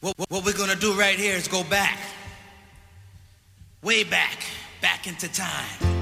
What, what, we're going to do right here is go back, way back, back into time.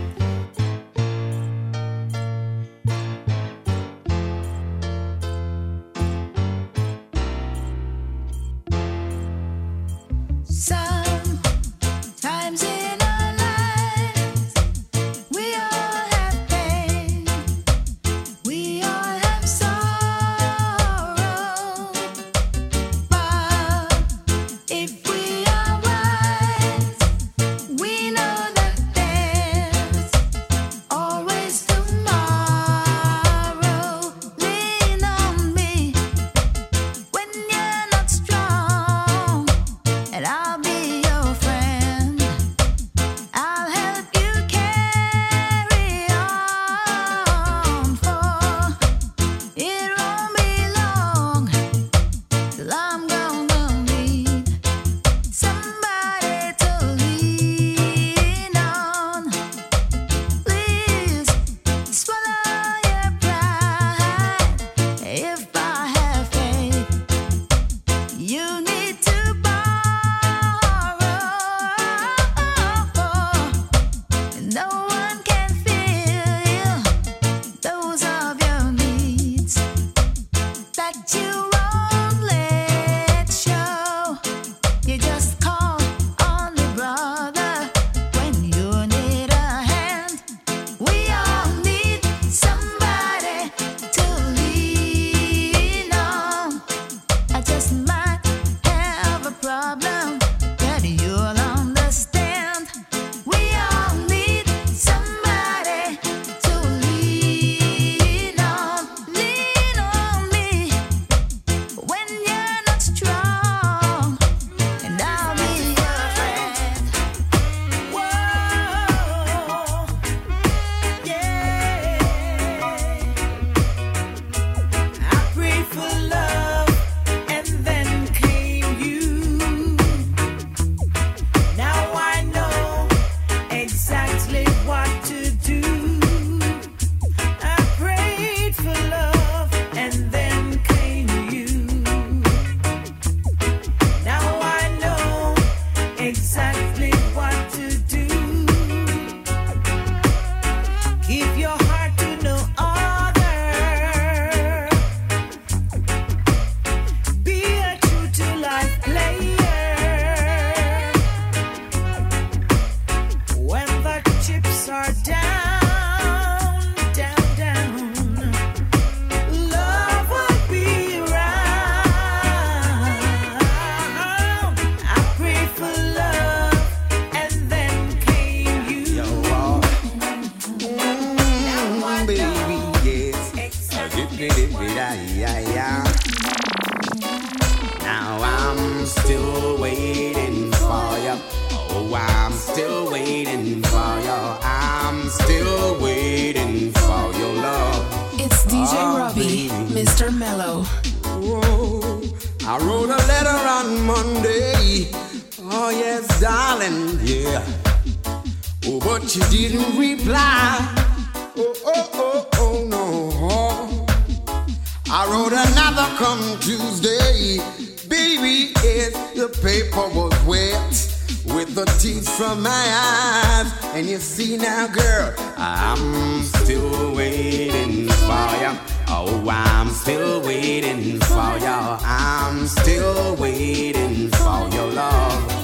Oh, yes, darling, yeah. Oh, but you didn't reply. Oh, oh, oh, oh, no. I wrote another come Tuesday. Baby, yes, the paper was wet with the tears from my eyes. And you see now, girl, I'm still waiting for ya. Oh, I'm still waiting for ya. I'm still waiting for your love.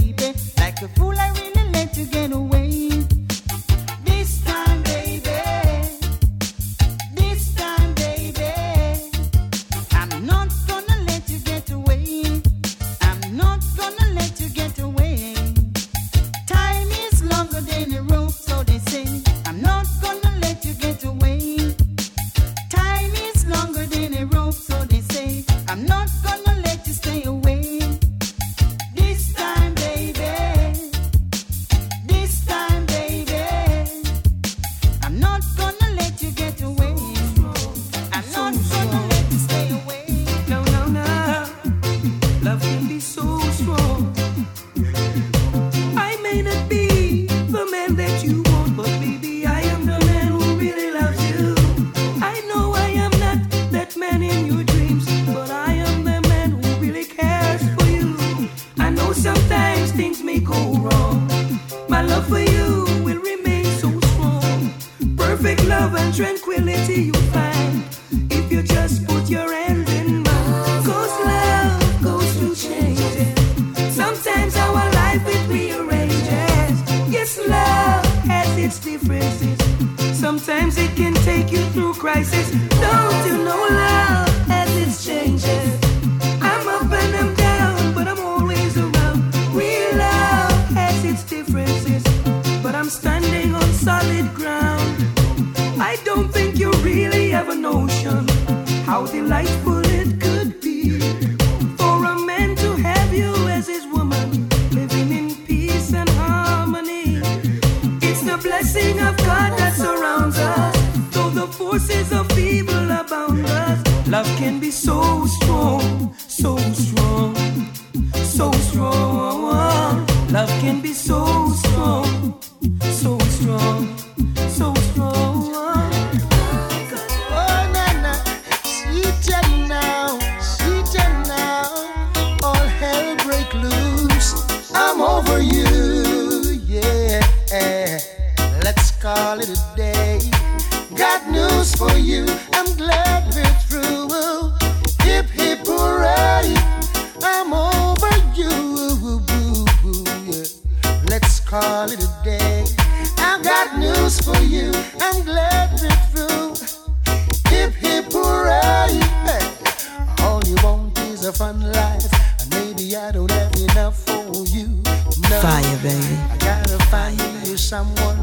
fire, baby. I gotta find you someone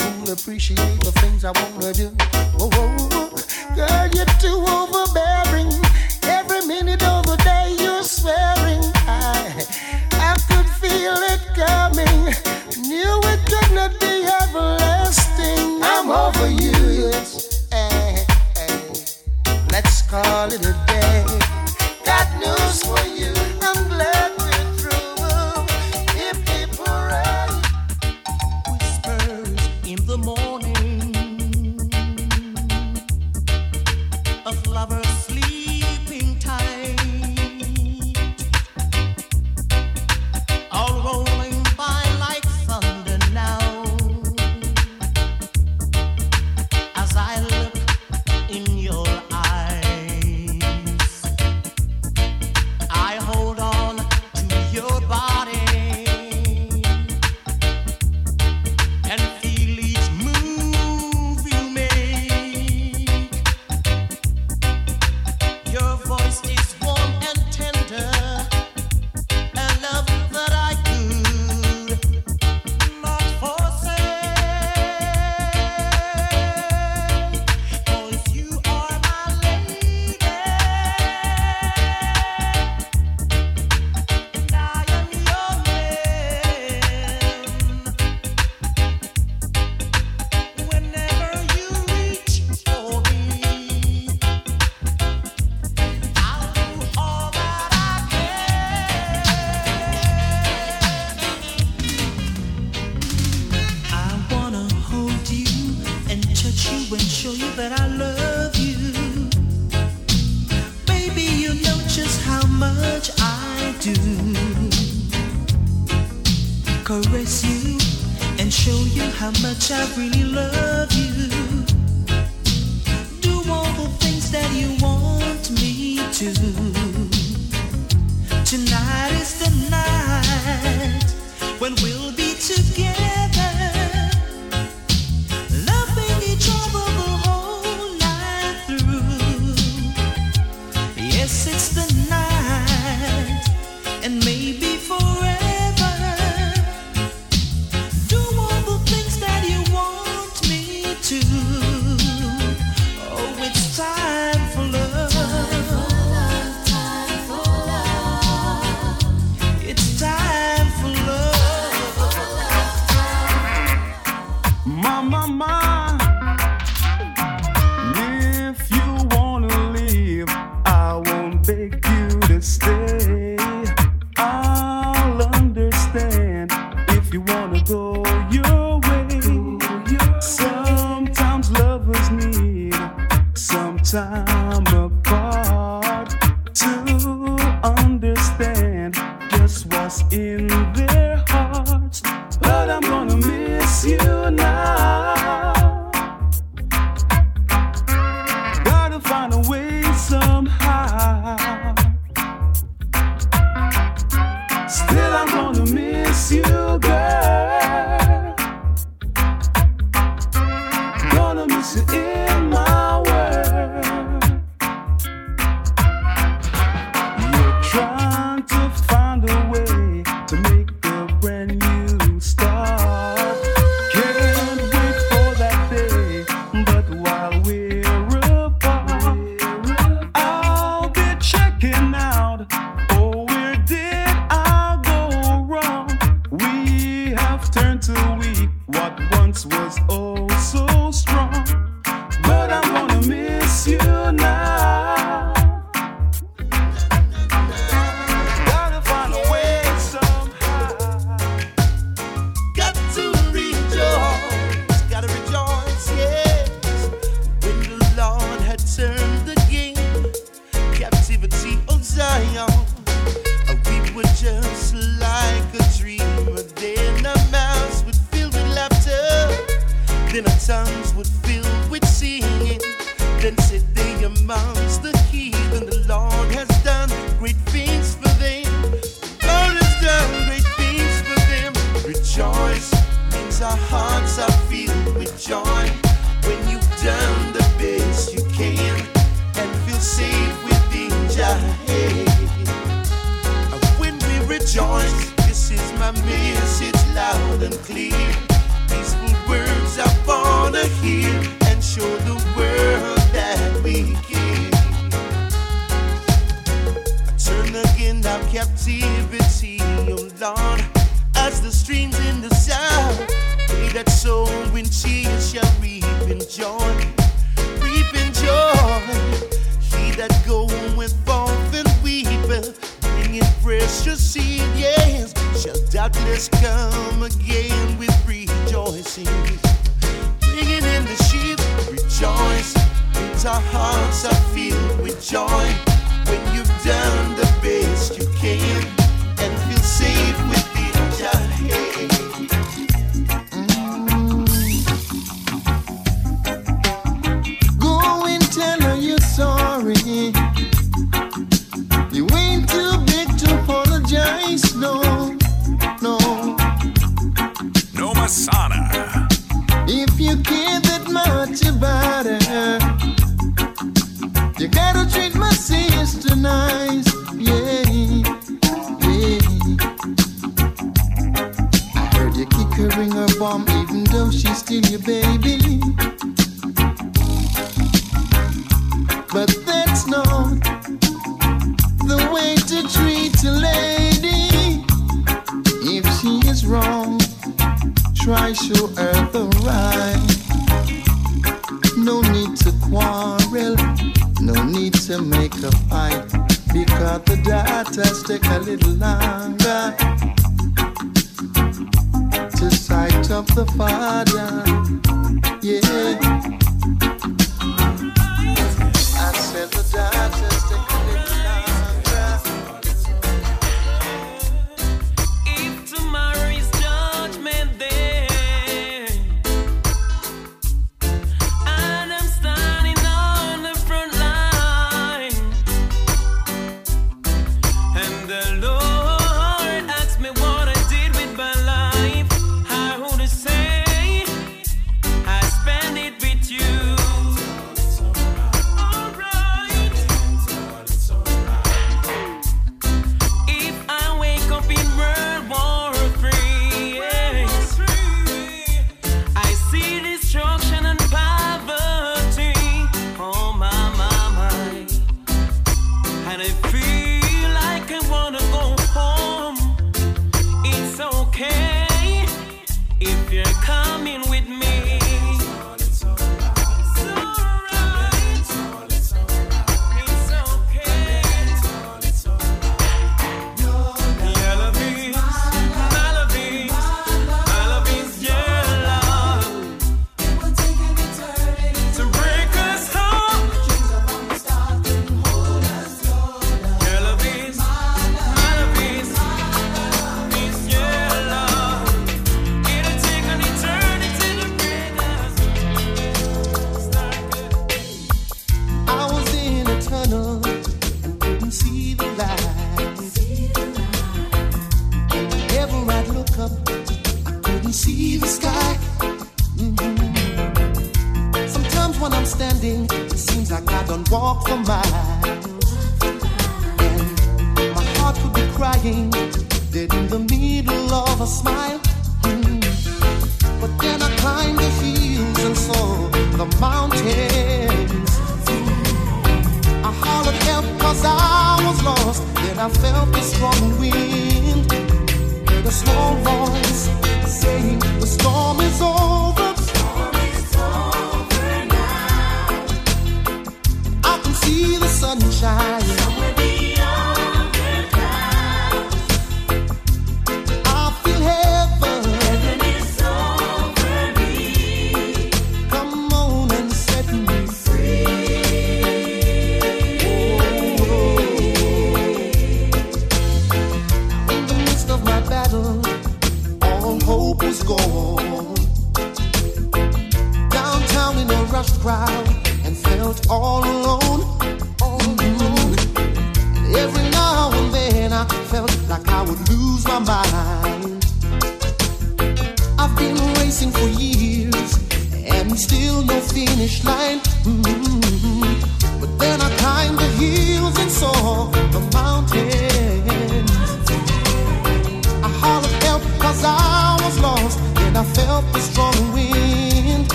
who'll appreciate the things I wanna do. Oh, oh, oh, Girl, you're too overbearing. Every minute of the day you're swearing. I, I could feel it coming. Knew it could not be everlasting. I'm over you. Eh, eh. Let's call it a day.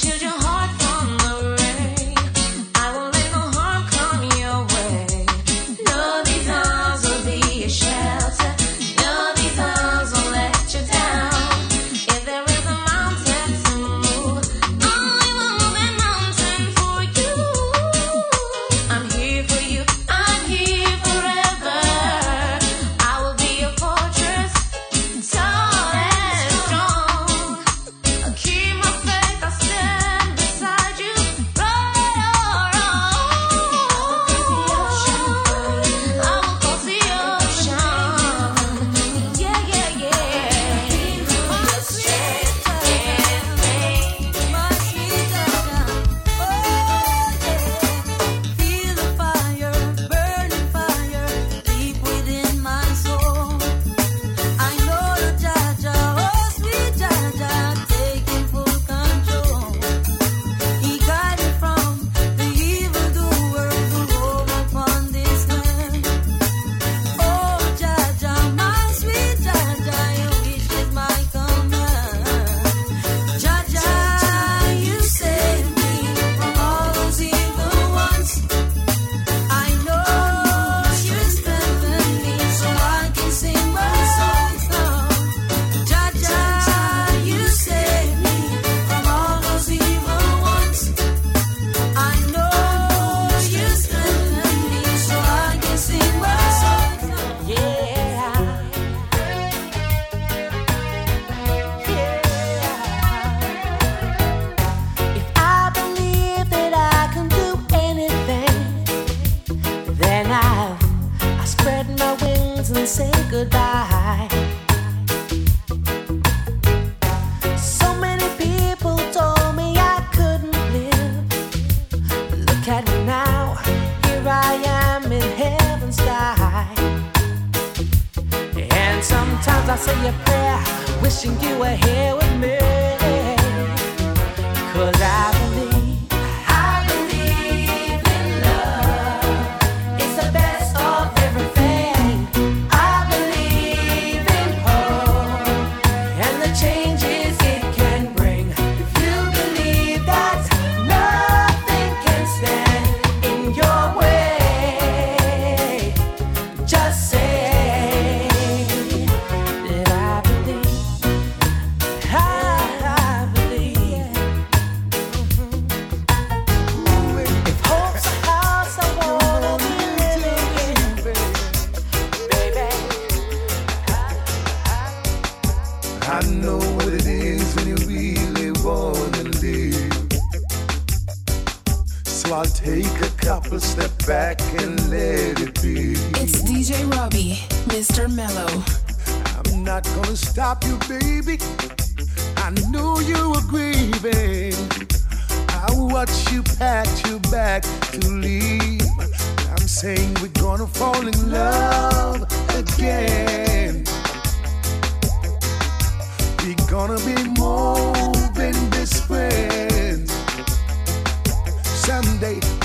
就这样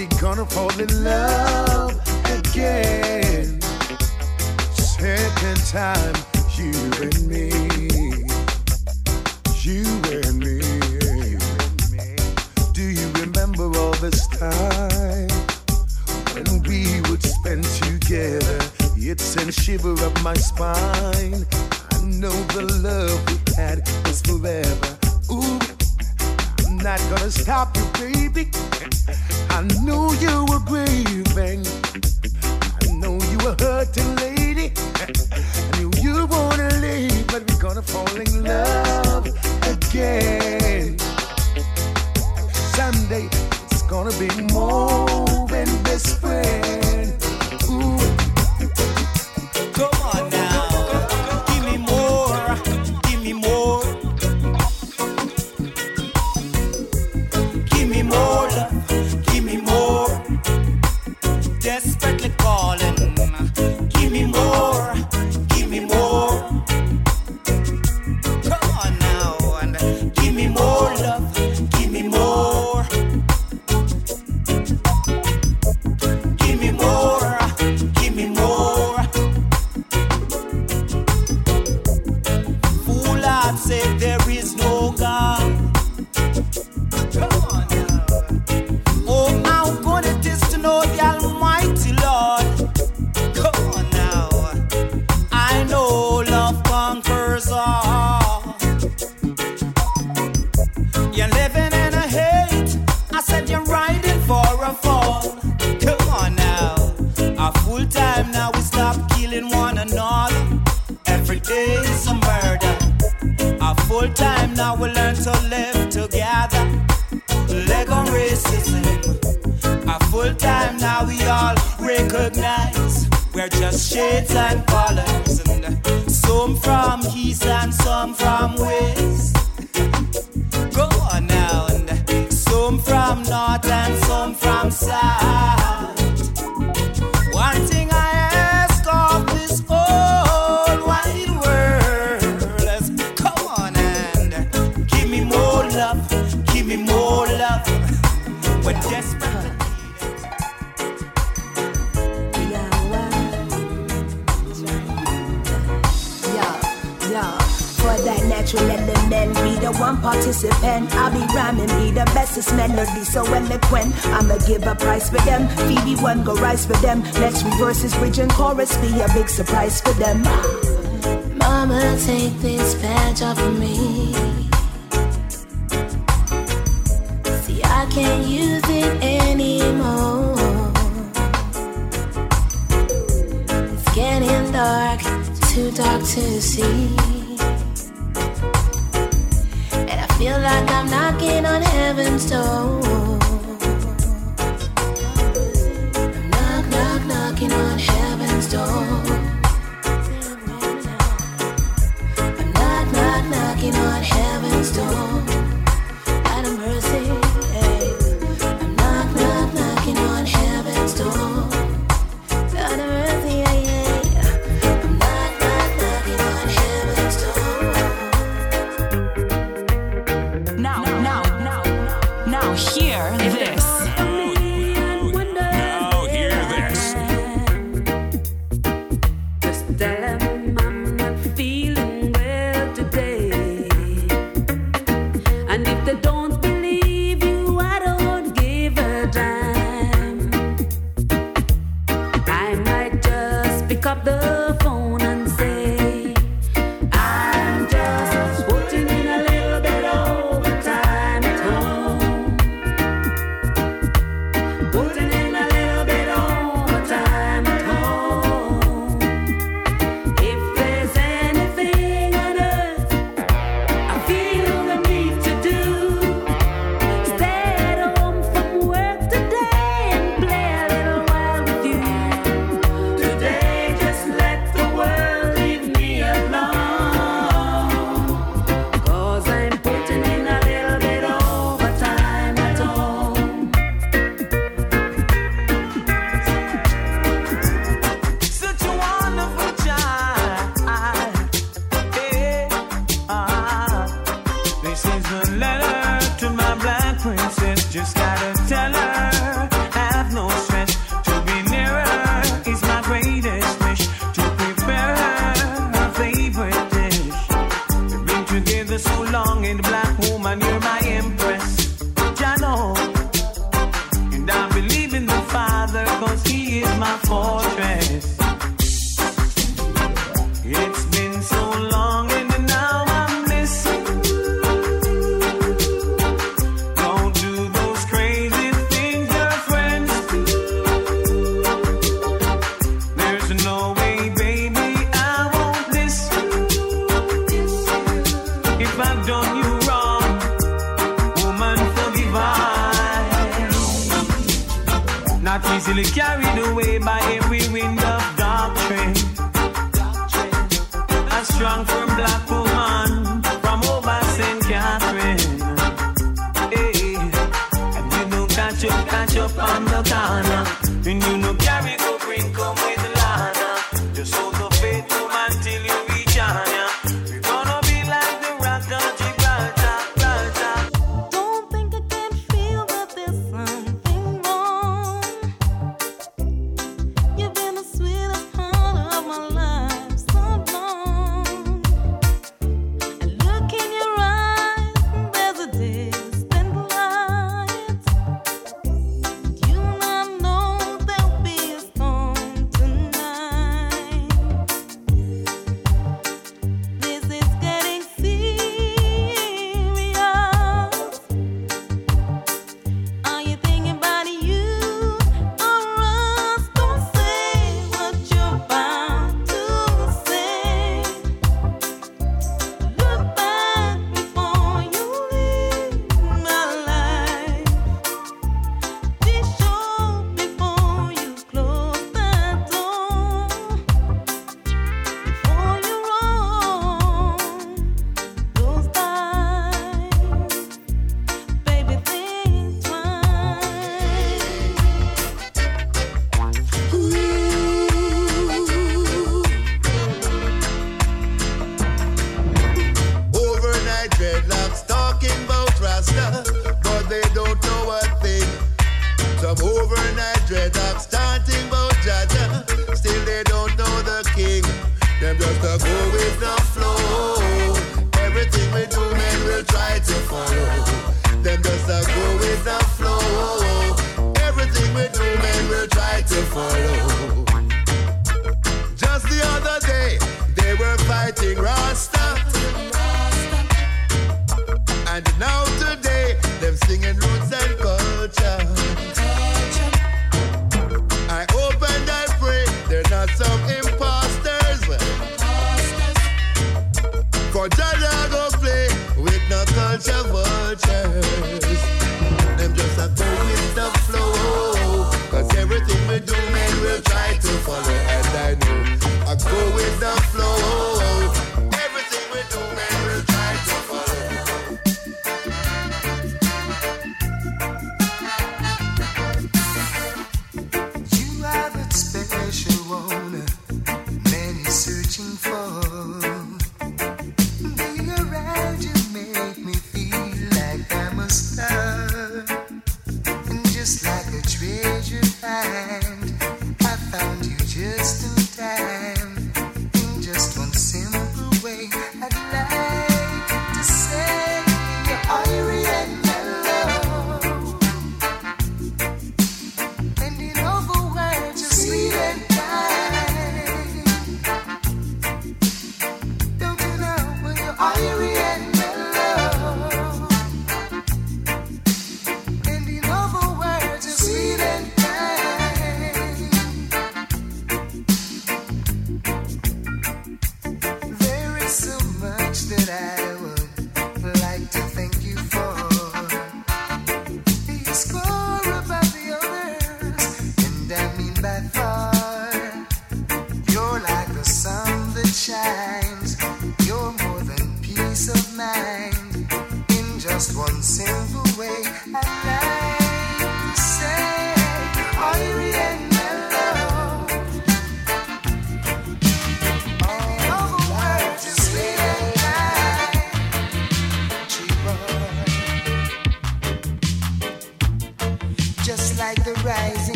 we gonna fall in love again. Second time, you and me. You and me. Do you remember all this time when we would spend together? It sent shiver up my spine. I know the love we had was forever. Ooh, not gonna stop you, baby. I know you were grieving. I know you were hurting, lady. I knew you wanna leave, but we're gonna fall in love again. Someday it's gonna be more.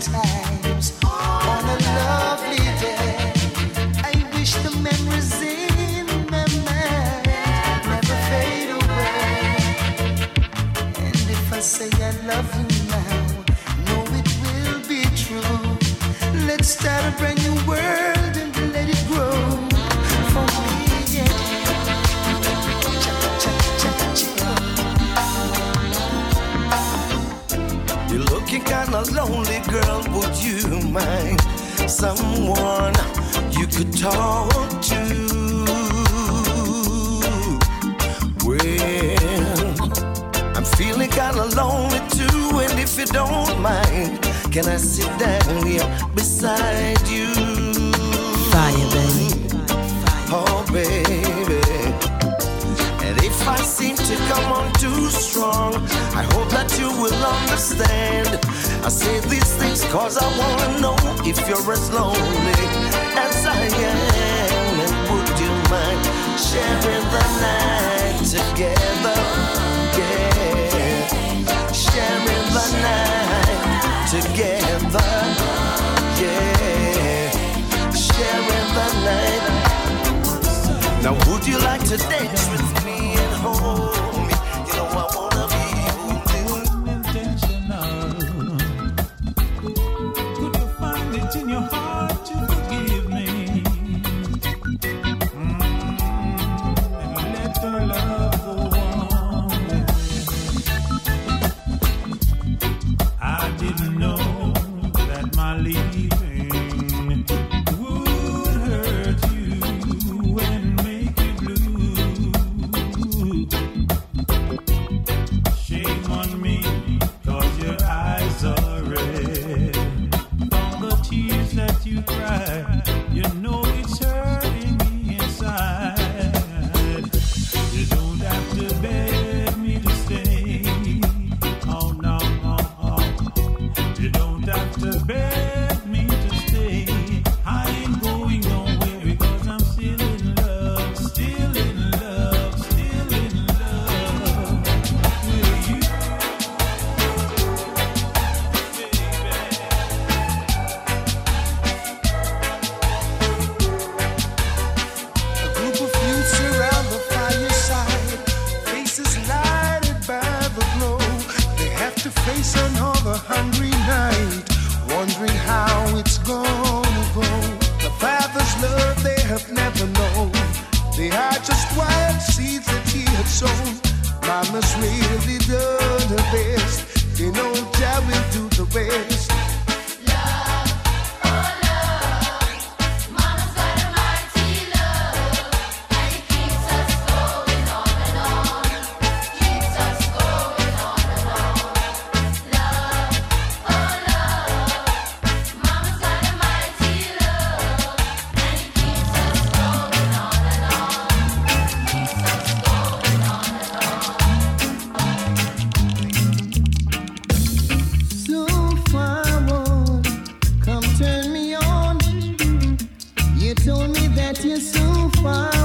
time. girl, would you mind someone you could talk to? Well, I'm feeling kinda lonely too, and if you don't mind, can I sit down here beside you? Fire, baby. Oh, baby. And if I seem to come on too strong, I hope that you will understand. I say these things cause I wanna know if you're as lonely as I am. And would you mind sharing the night together? Yeah, sharing the night together. Yeah, sharing the night. Now, would you like to dance with me at home? so far.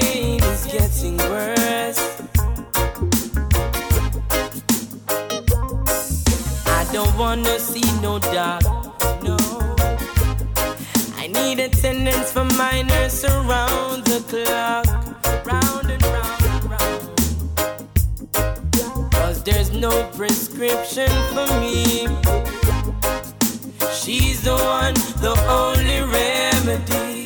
pain getting worse. I don't wanna see no dog. I need attendance for my nurse around the clock, round and round and. Cause there's no prescription for me. She's the one, the only remedy.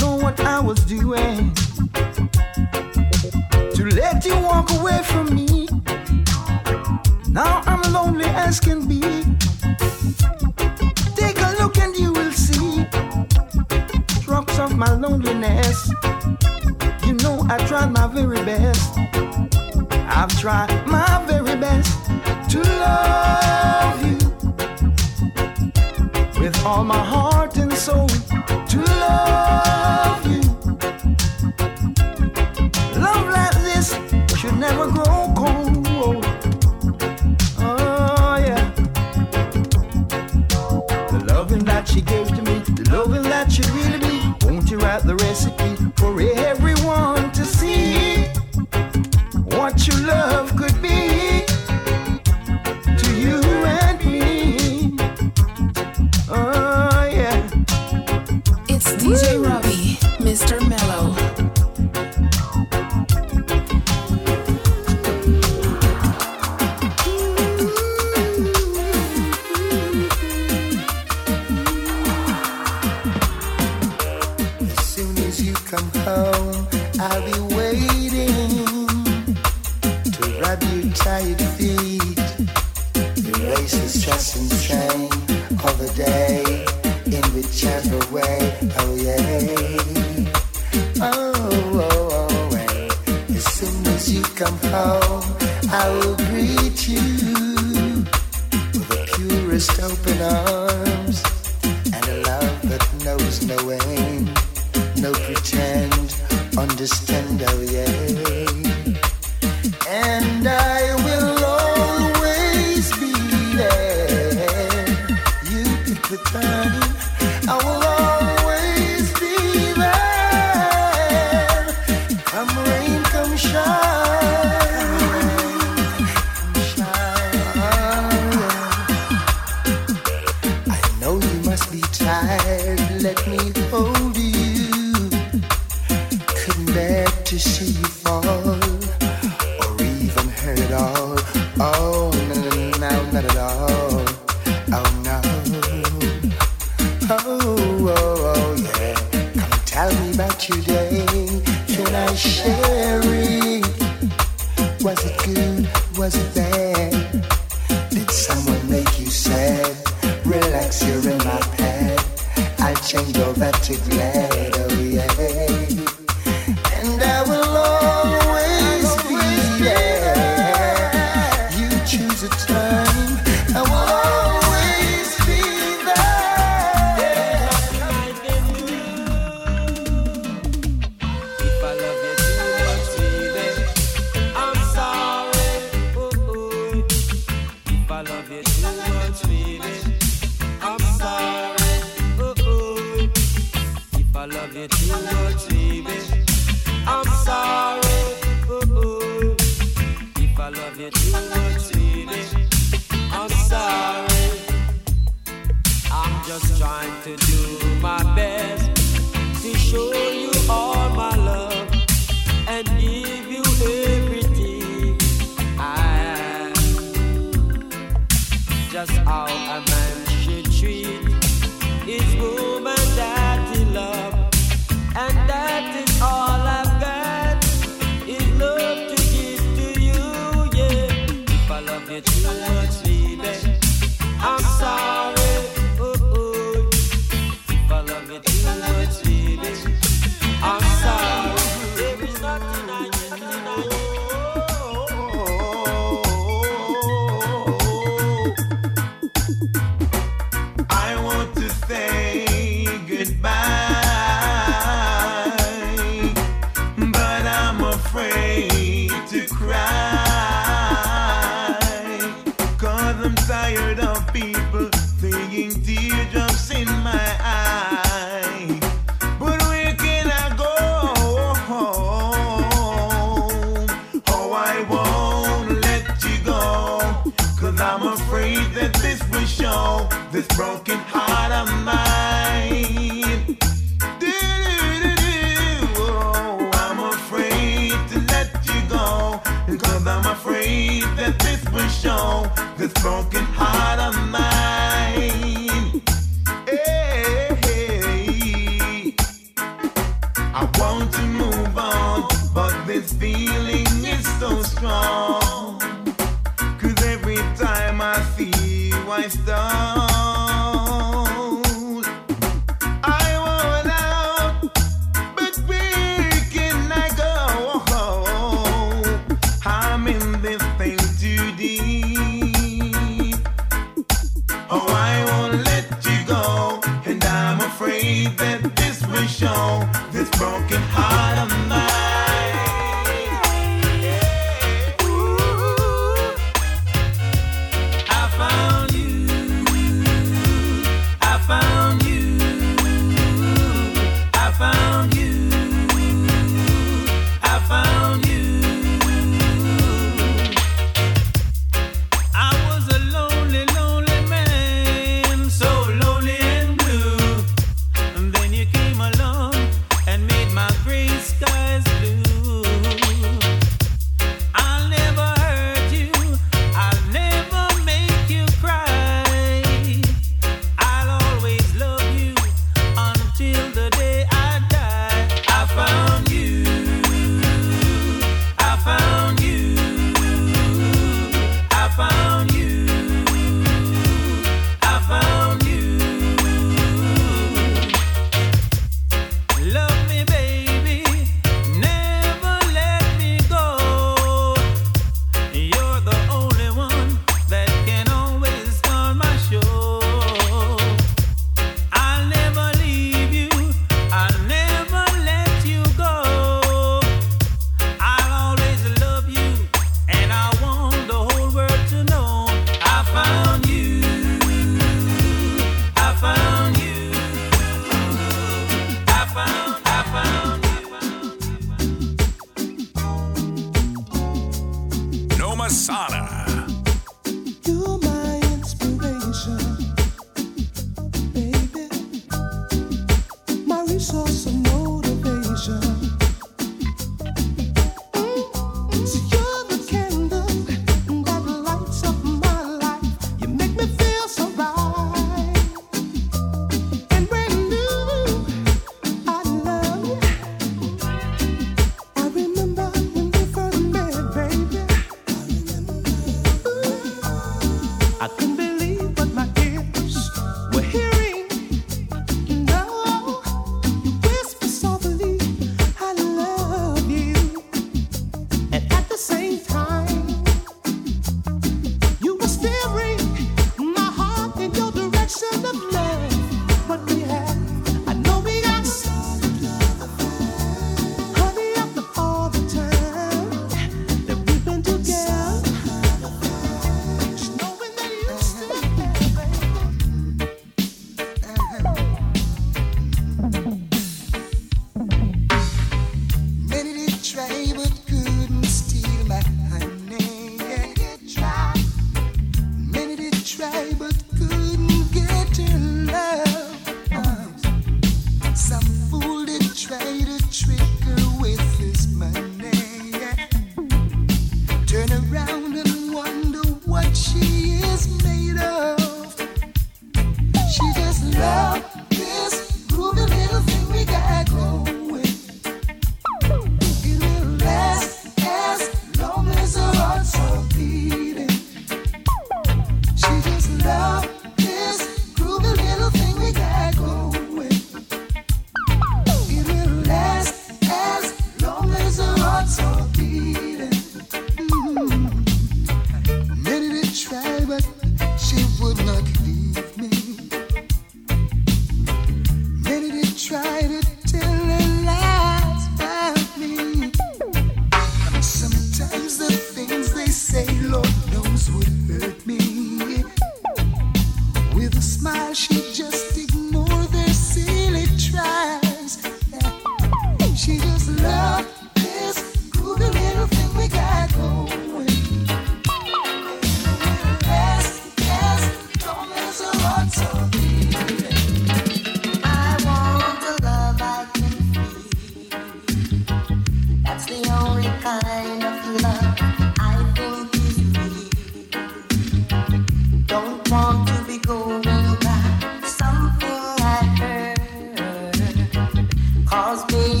Cause me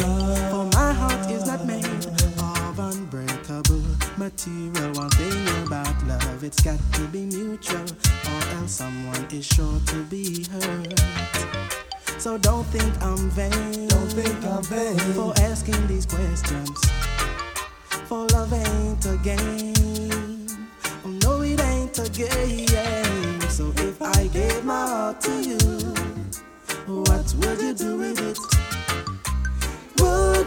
For my heart is not made of unbreakable material. One thing about love, it's got to be mutual, or else someone is sure to be hurt. So don't think I'm vain. Don't think I'm vain for asking these questions. For love ain't a game. Oh no, it ain't a game. So if I gave my heart to you, what would you do with it?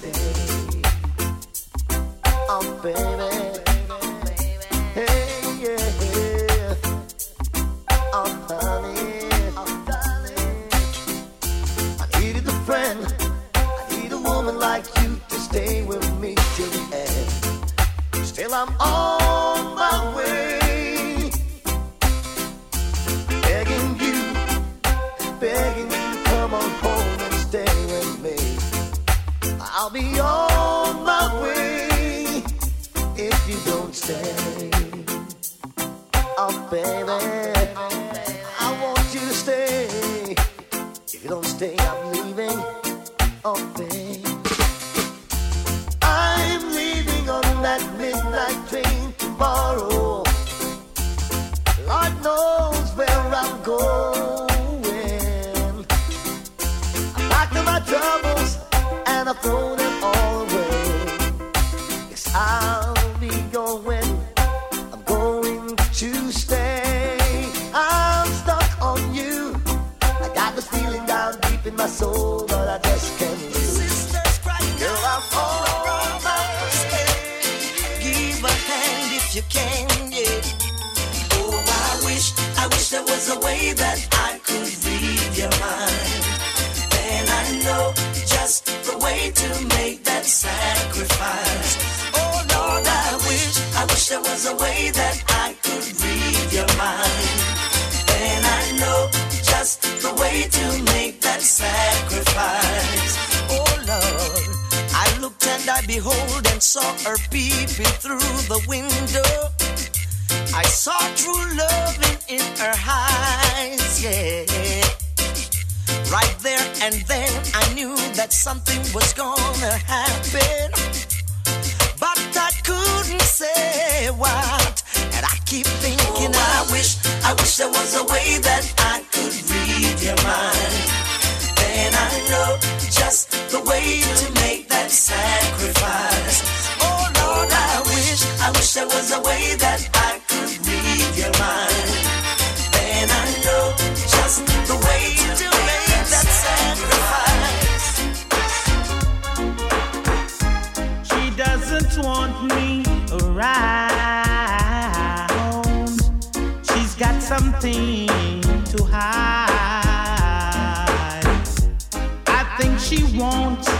stay. Oh, baby. baby. I just can't Girl, I'm my. Give a hand if you can. Oh, I wish, I wish there was a way that behold, and saw her peeping through the window. I saw true love in, her eyes, yeah. Right there and then I knew that something was gonna happen. But I couldn't say what. And I keep thinking, oh, I wish, I wish there was a way that I could read your mind. Then I know just the way to and sacrifice. Oh Lord, I wish, I wish there was a way that I could read your mind. Then I know just the way to make that sacrifice. She doesn't want me around. She's got something to hide. I think she wants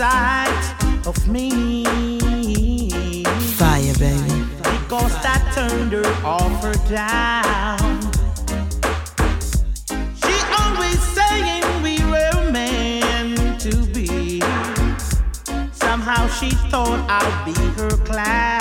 inside of me. Fire, baby. Because I turned her off her down. She always saying we were meant to be. Somehow she thought I'd be her class.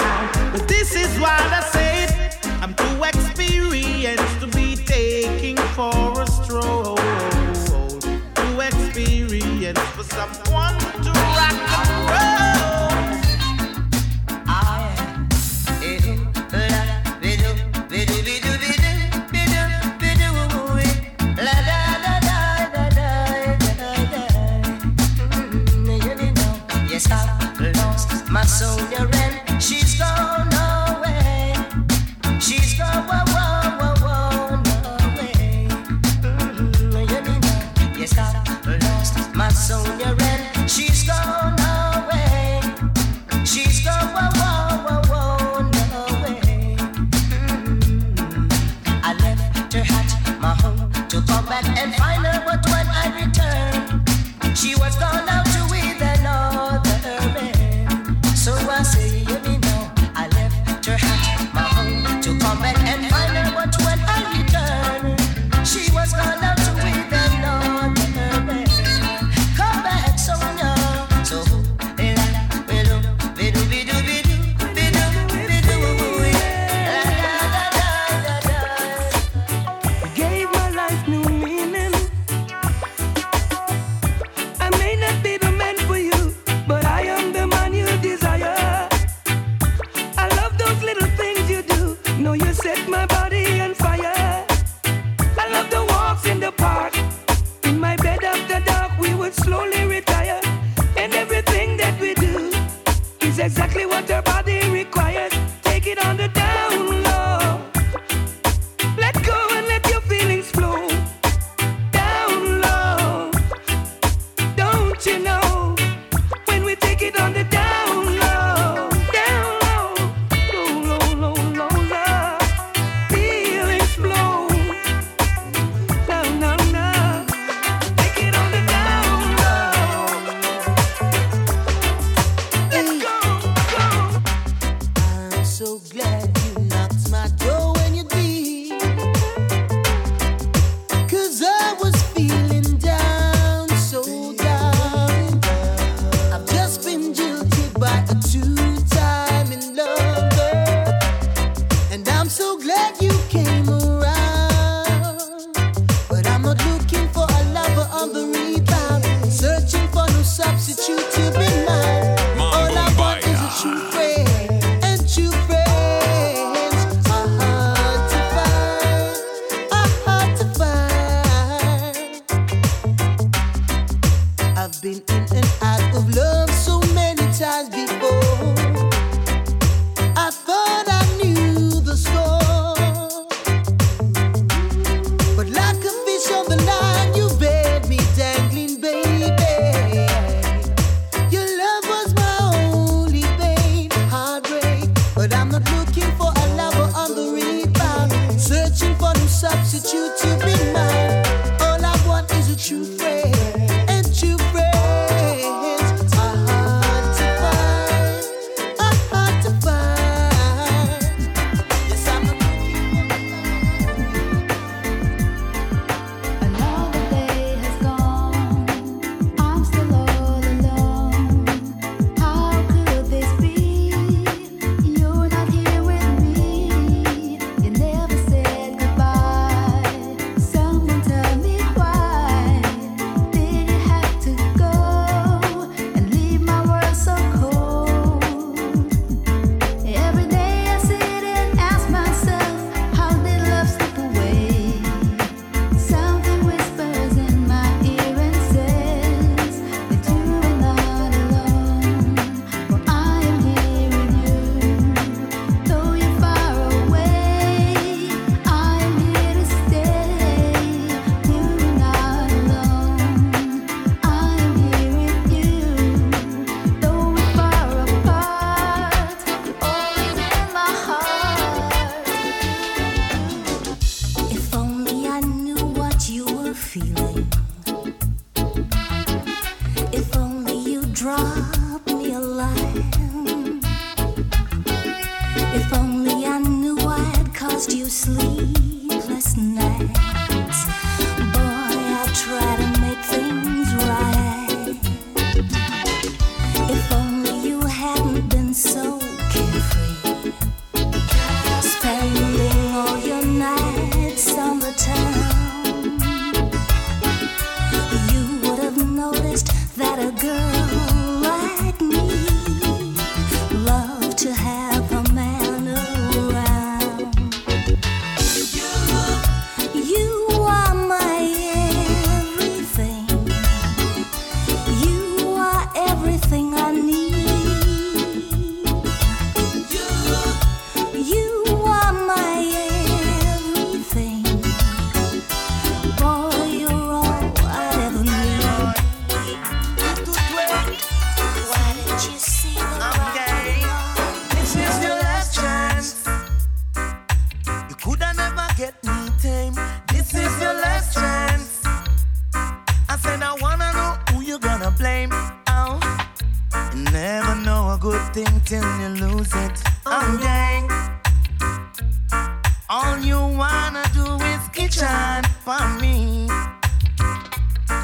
All you wanna do is kitchen for me.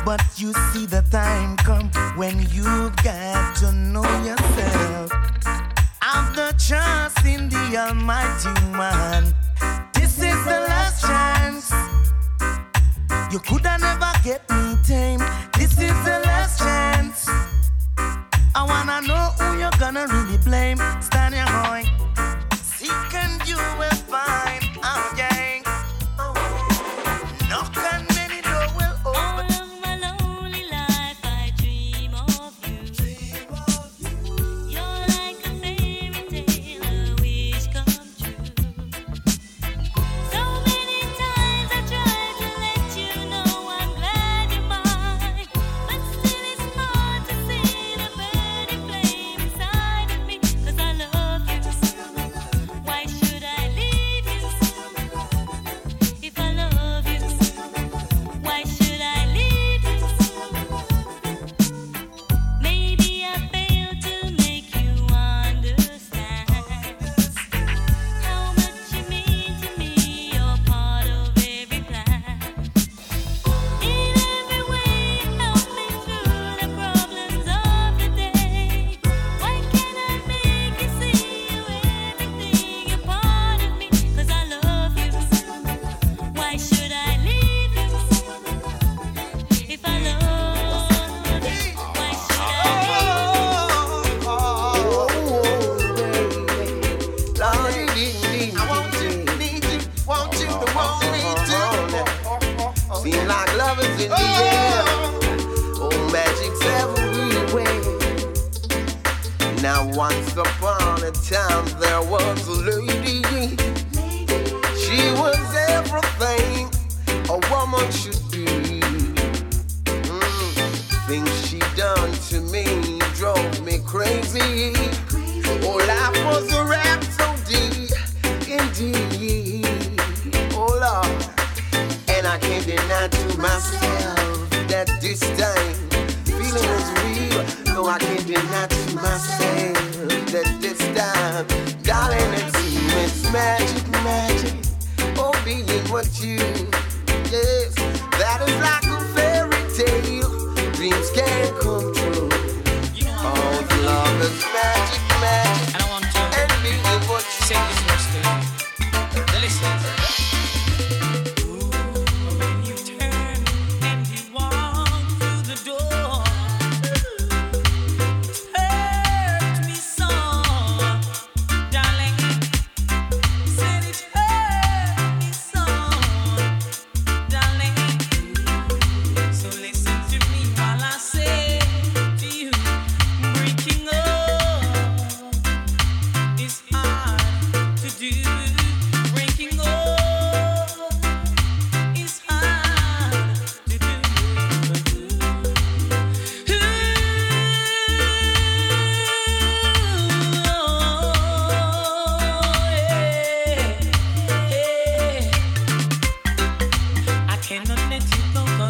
But you see the time come when you got to know yourself. Have the trust in the Almighty Man. This is the last chance. You coulda never get me tame. This is the last chance. I wanna know who you're gonna really blame.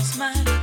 smile.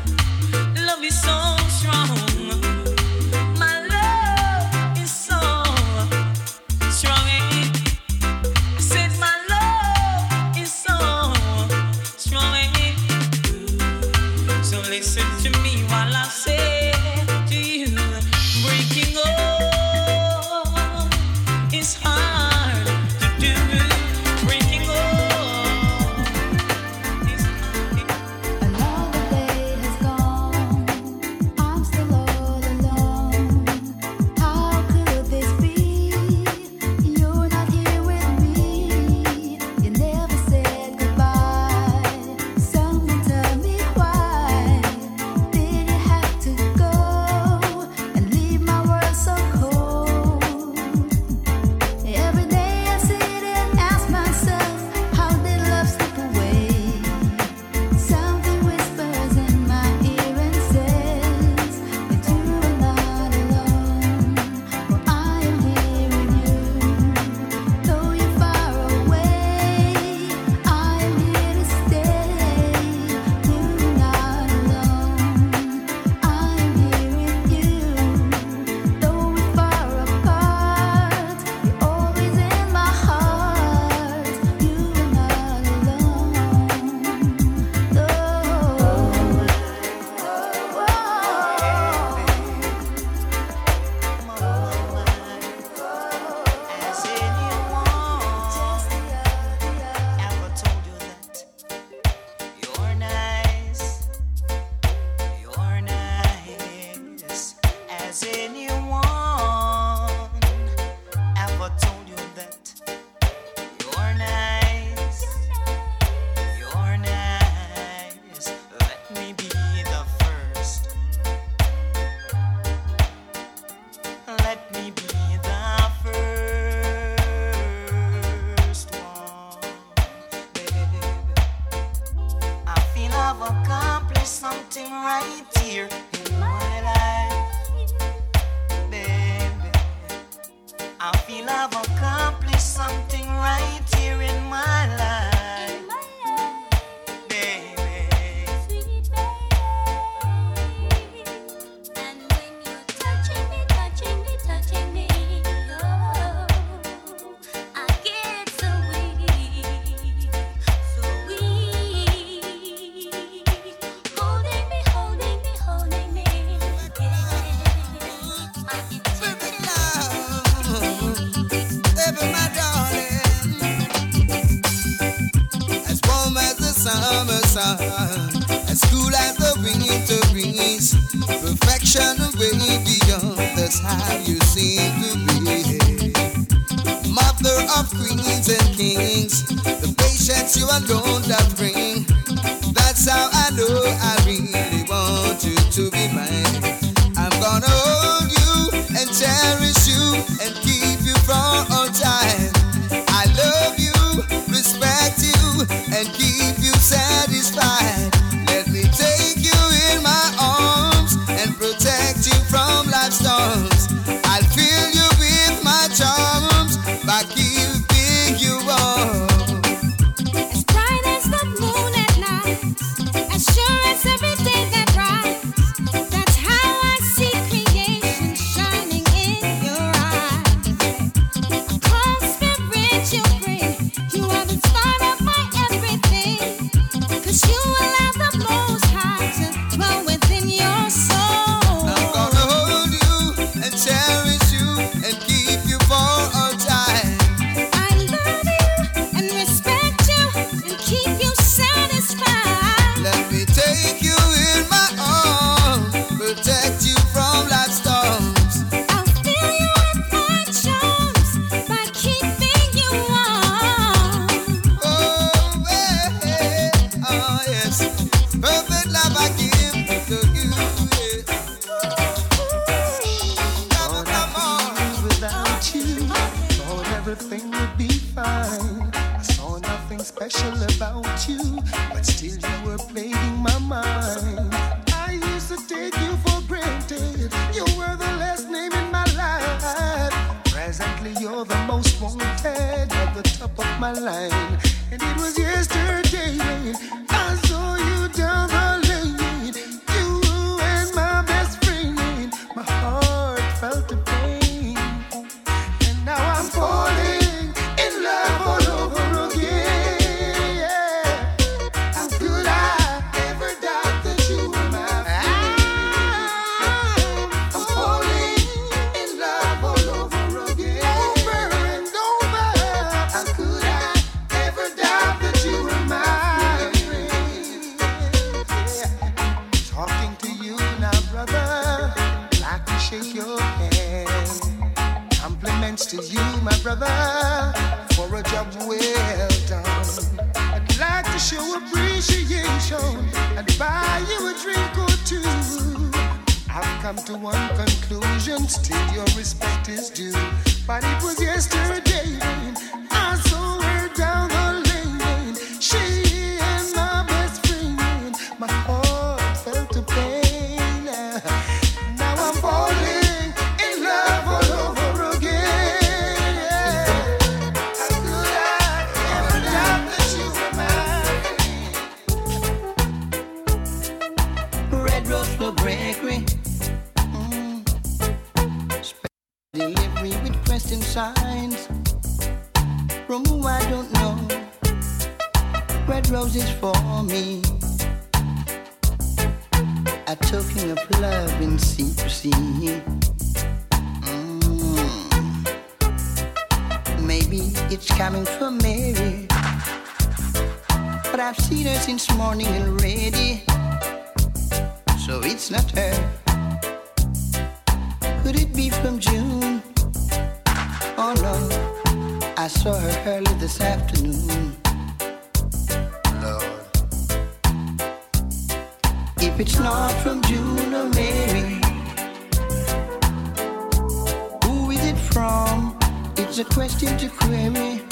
It's a question to query.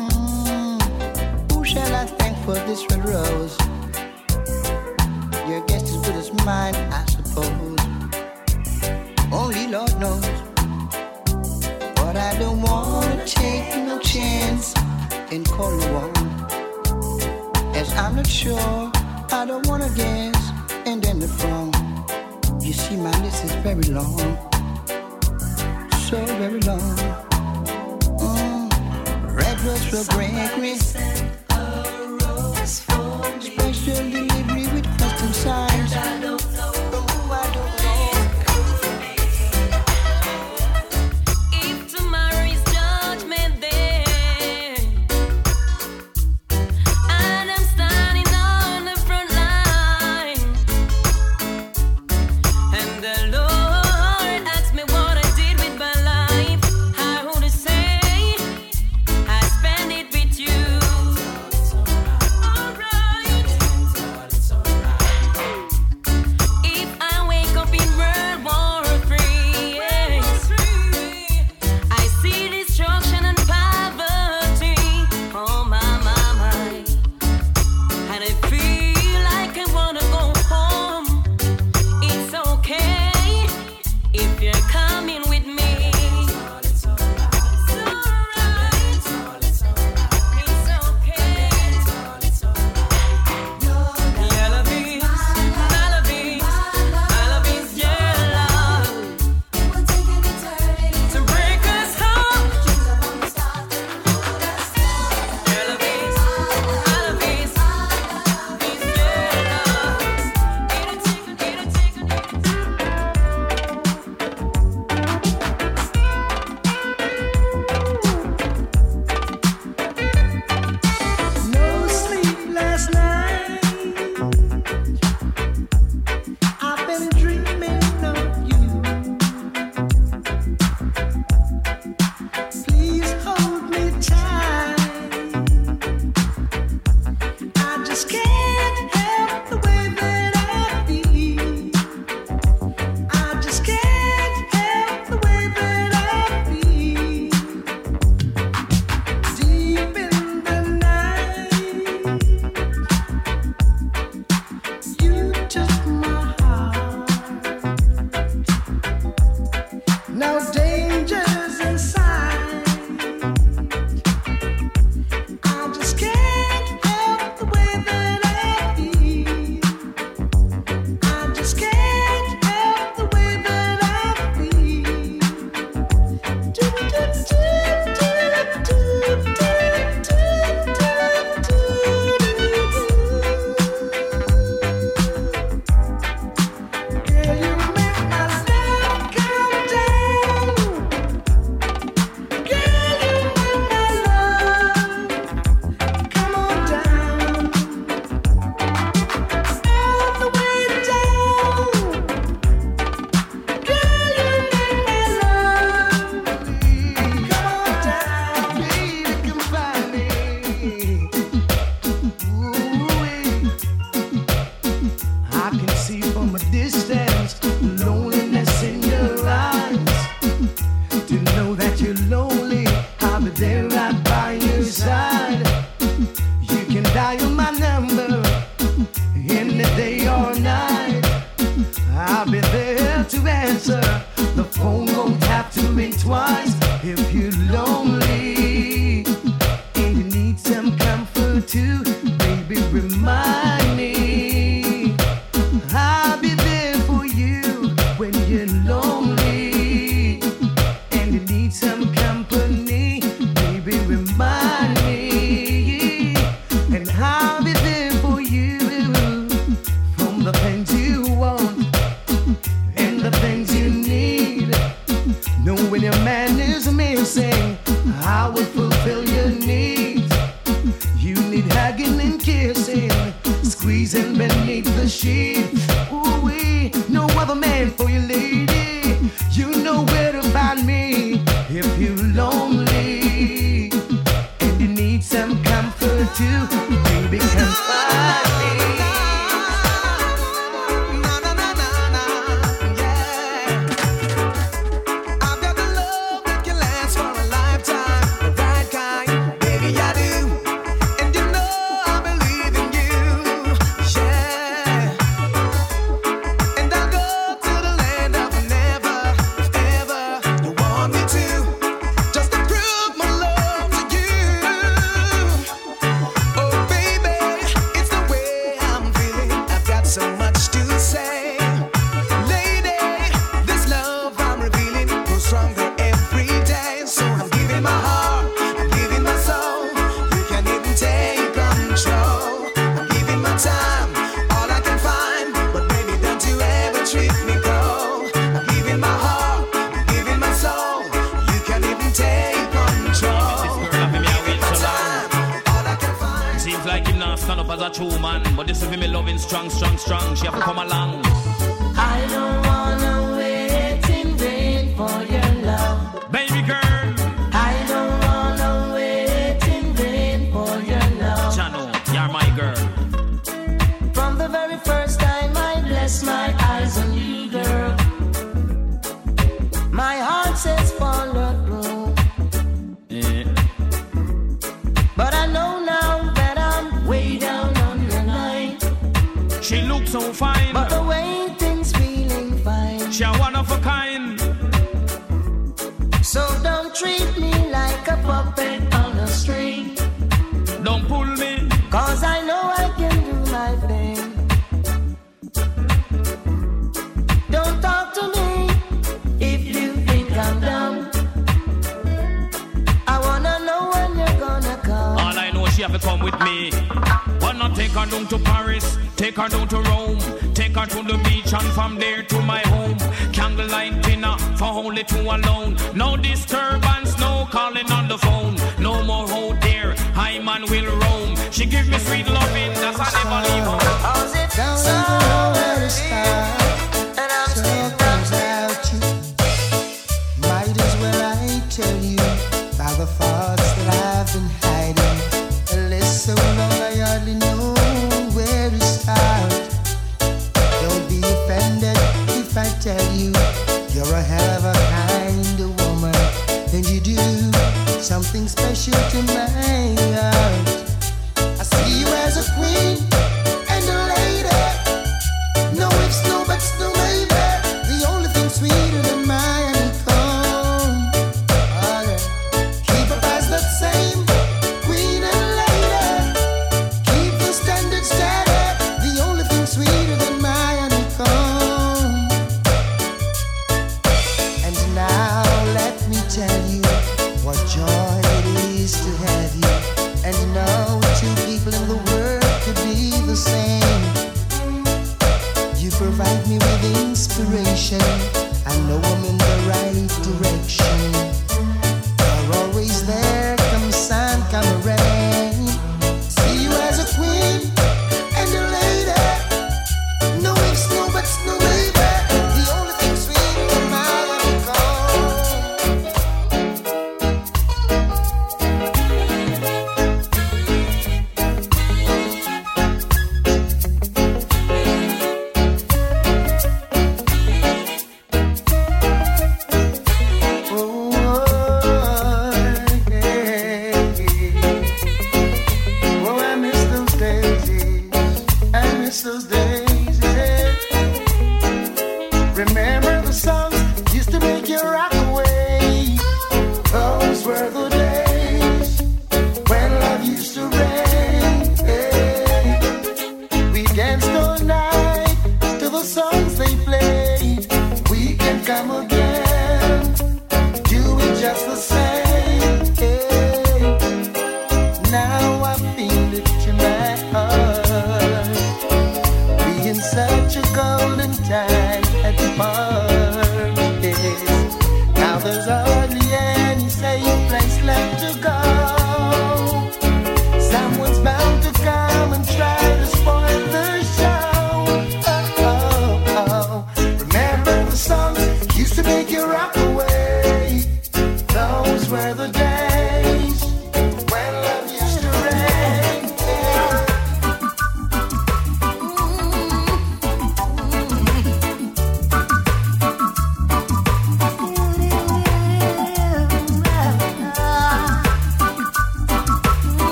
Mm. Who shall I thank for this red rose? Your guess is good as mine, I suppose. Only Lord knows. But I don't wanna take no chance in calling one. As I'm not sure, I don't wanna guess and then the wrong. You see, my list is very long so very long. Oh, red rose will break me.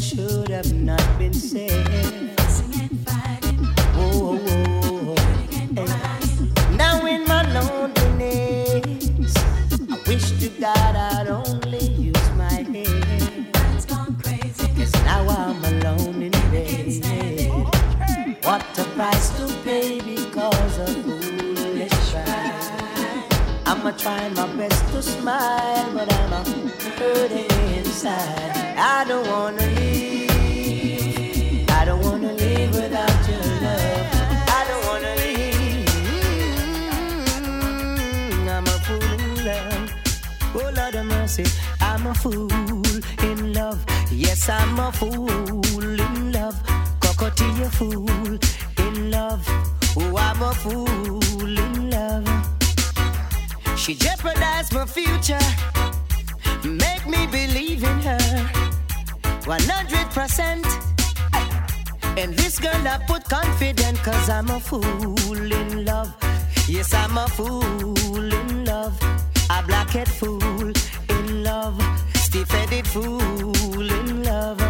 should have not been said. Whoa, Now in my loneliness, I wish to God I'd only use my head. Now I'm alone in bed. What a price to pay because of foolish pride. I'ma try my best to smile, but I'm hurting inside. I don't wanna I'm a fool in love. Yes, I'm a fool in love. Cockatoo, a fool in love. Oh, I'm a fool in love. She jeopardized my future. Make me believe in her. 100%. And this girl I put confident cause I'm a fool in love. Yes, I'm a fool in love. A blackhead fool love, stiff-headed fool in love.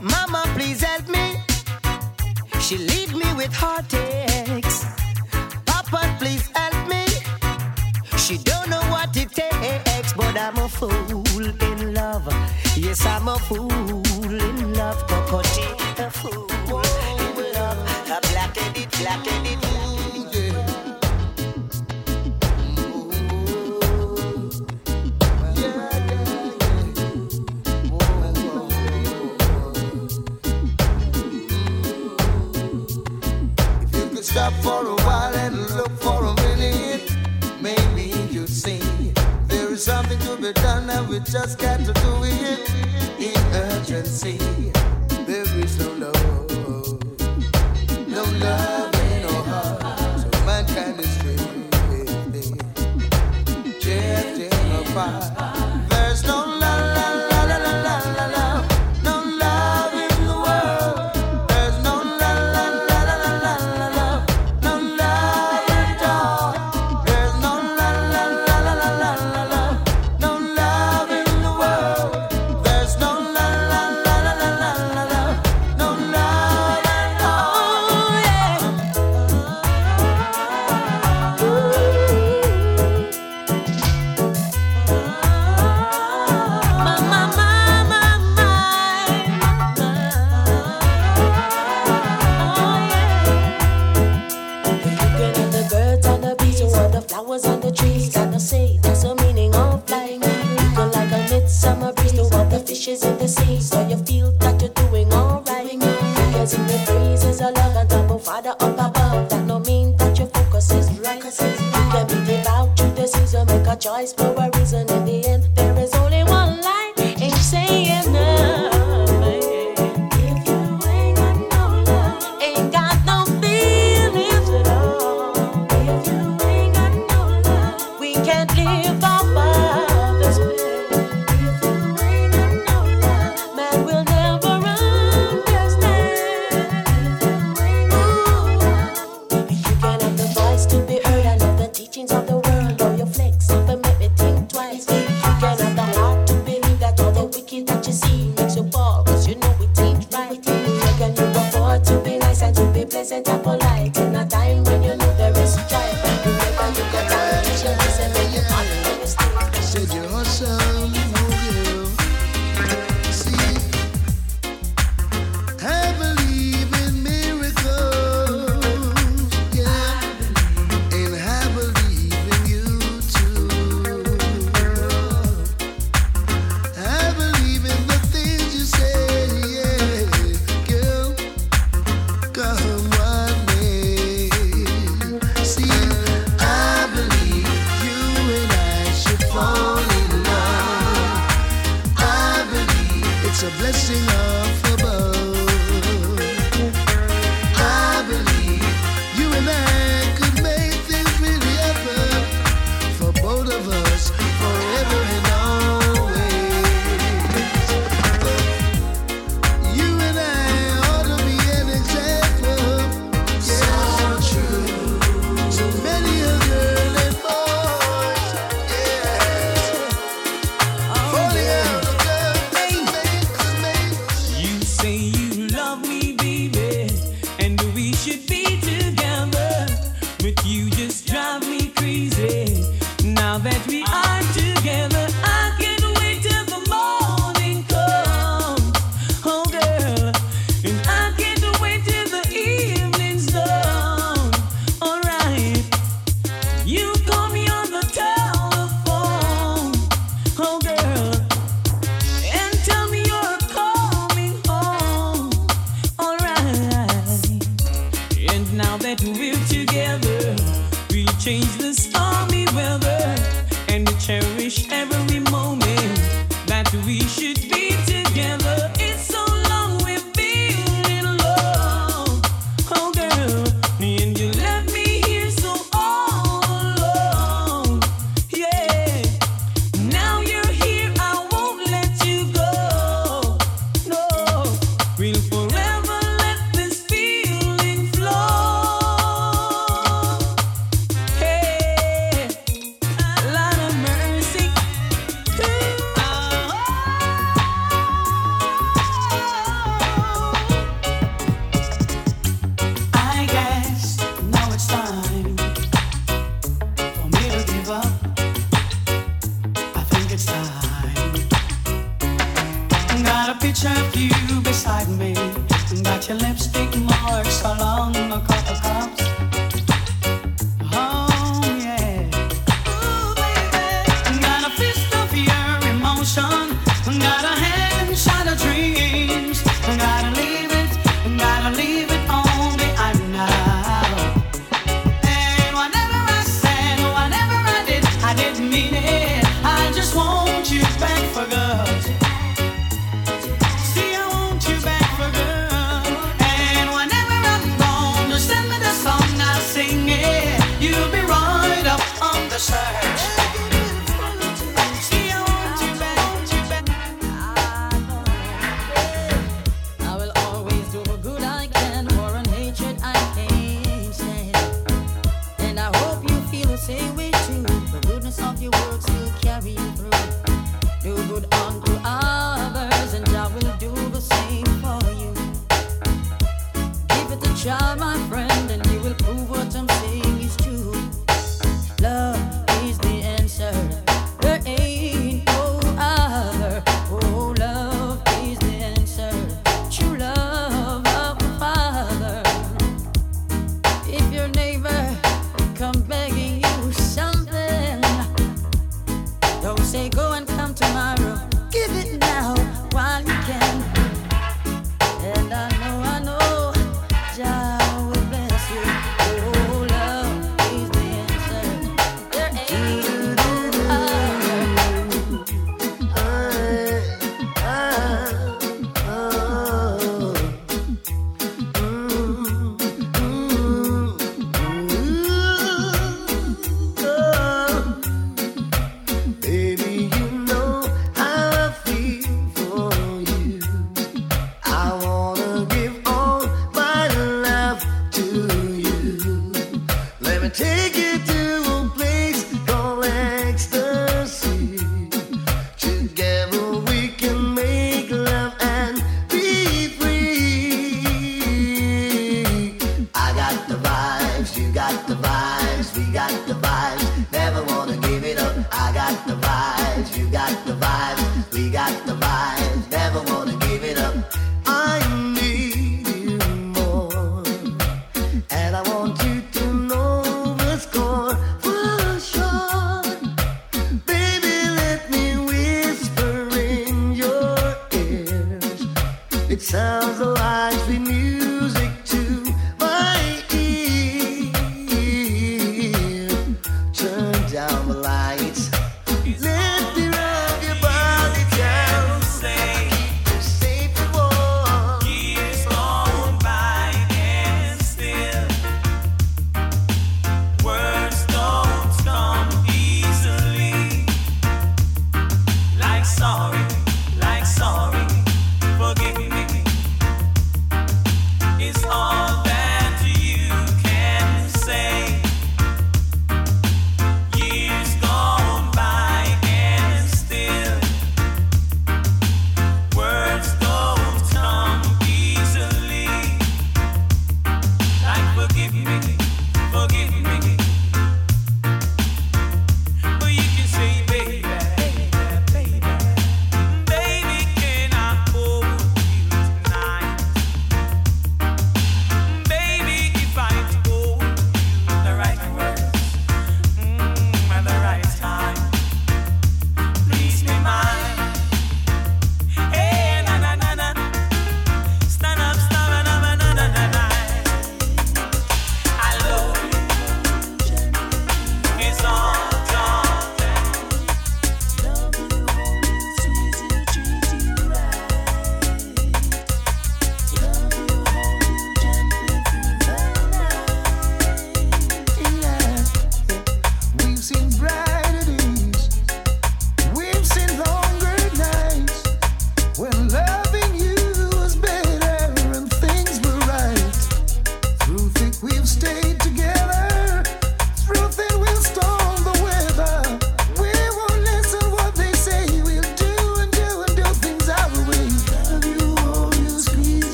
Mama, please help me. She lead me with heartaches. Papa, please help me. She don't know what it takes, but I'm a fool in love. Yes, I'm a fool in love. Cocotte, a fool in love. A black-headed, black-headed. for a while and look for a minute. Maybe you see there is something to be done and we just got to do it in urgency. There is no love, no love. eyes.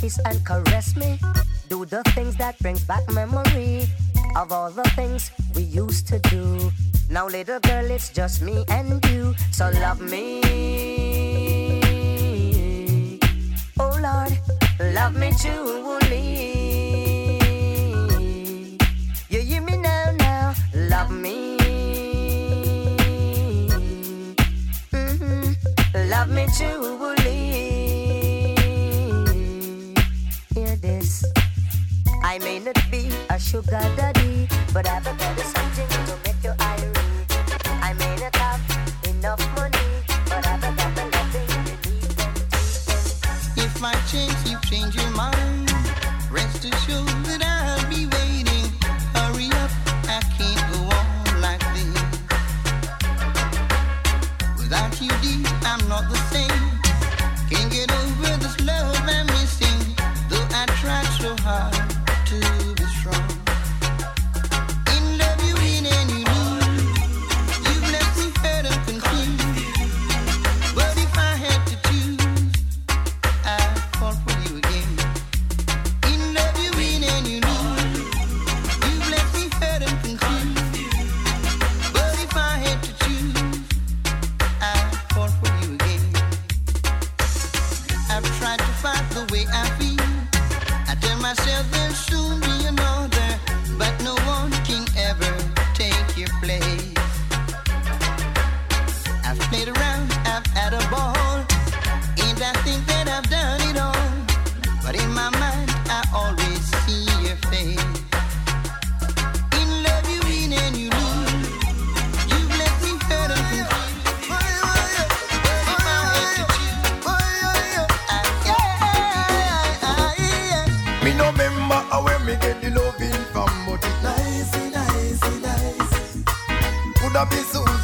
kiss and caress me. Do the things that brings back memory of all the things we used to do. Now, little girl, it's just me and you. So love me. Oh Lord, love me too,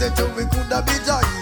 said to me could have be joy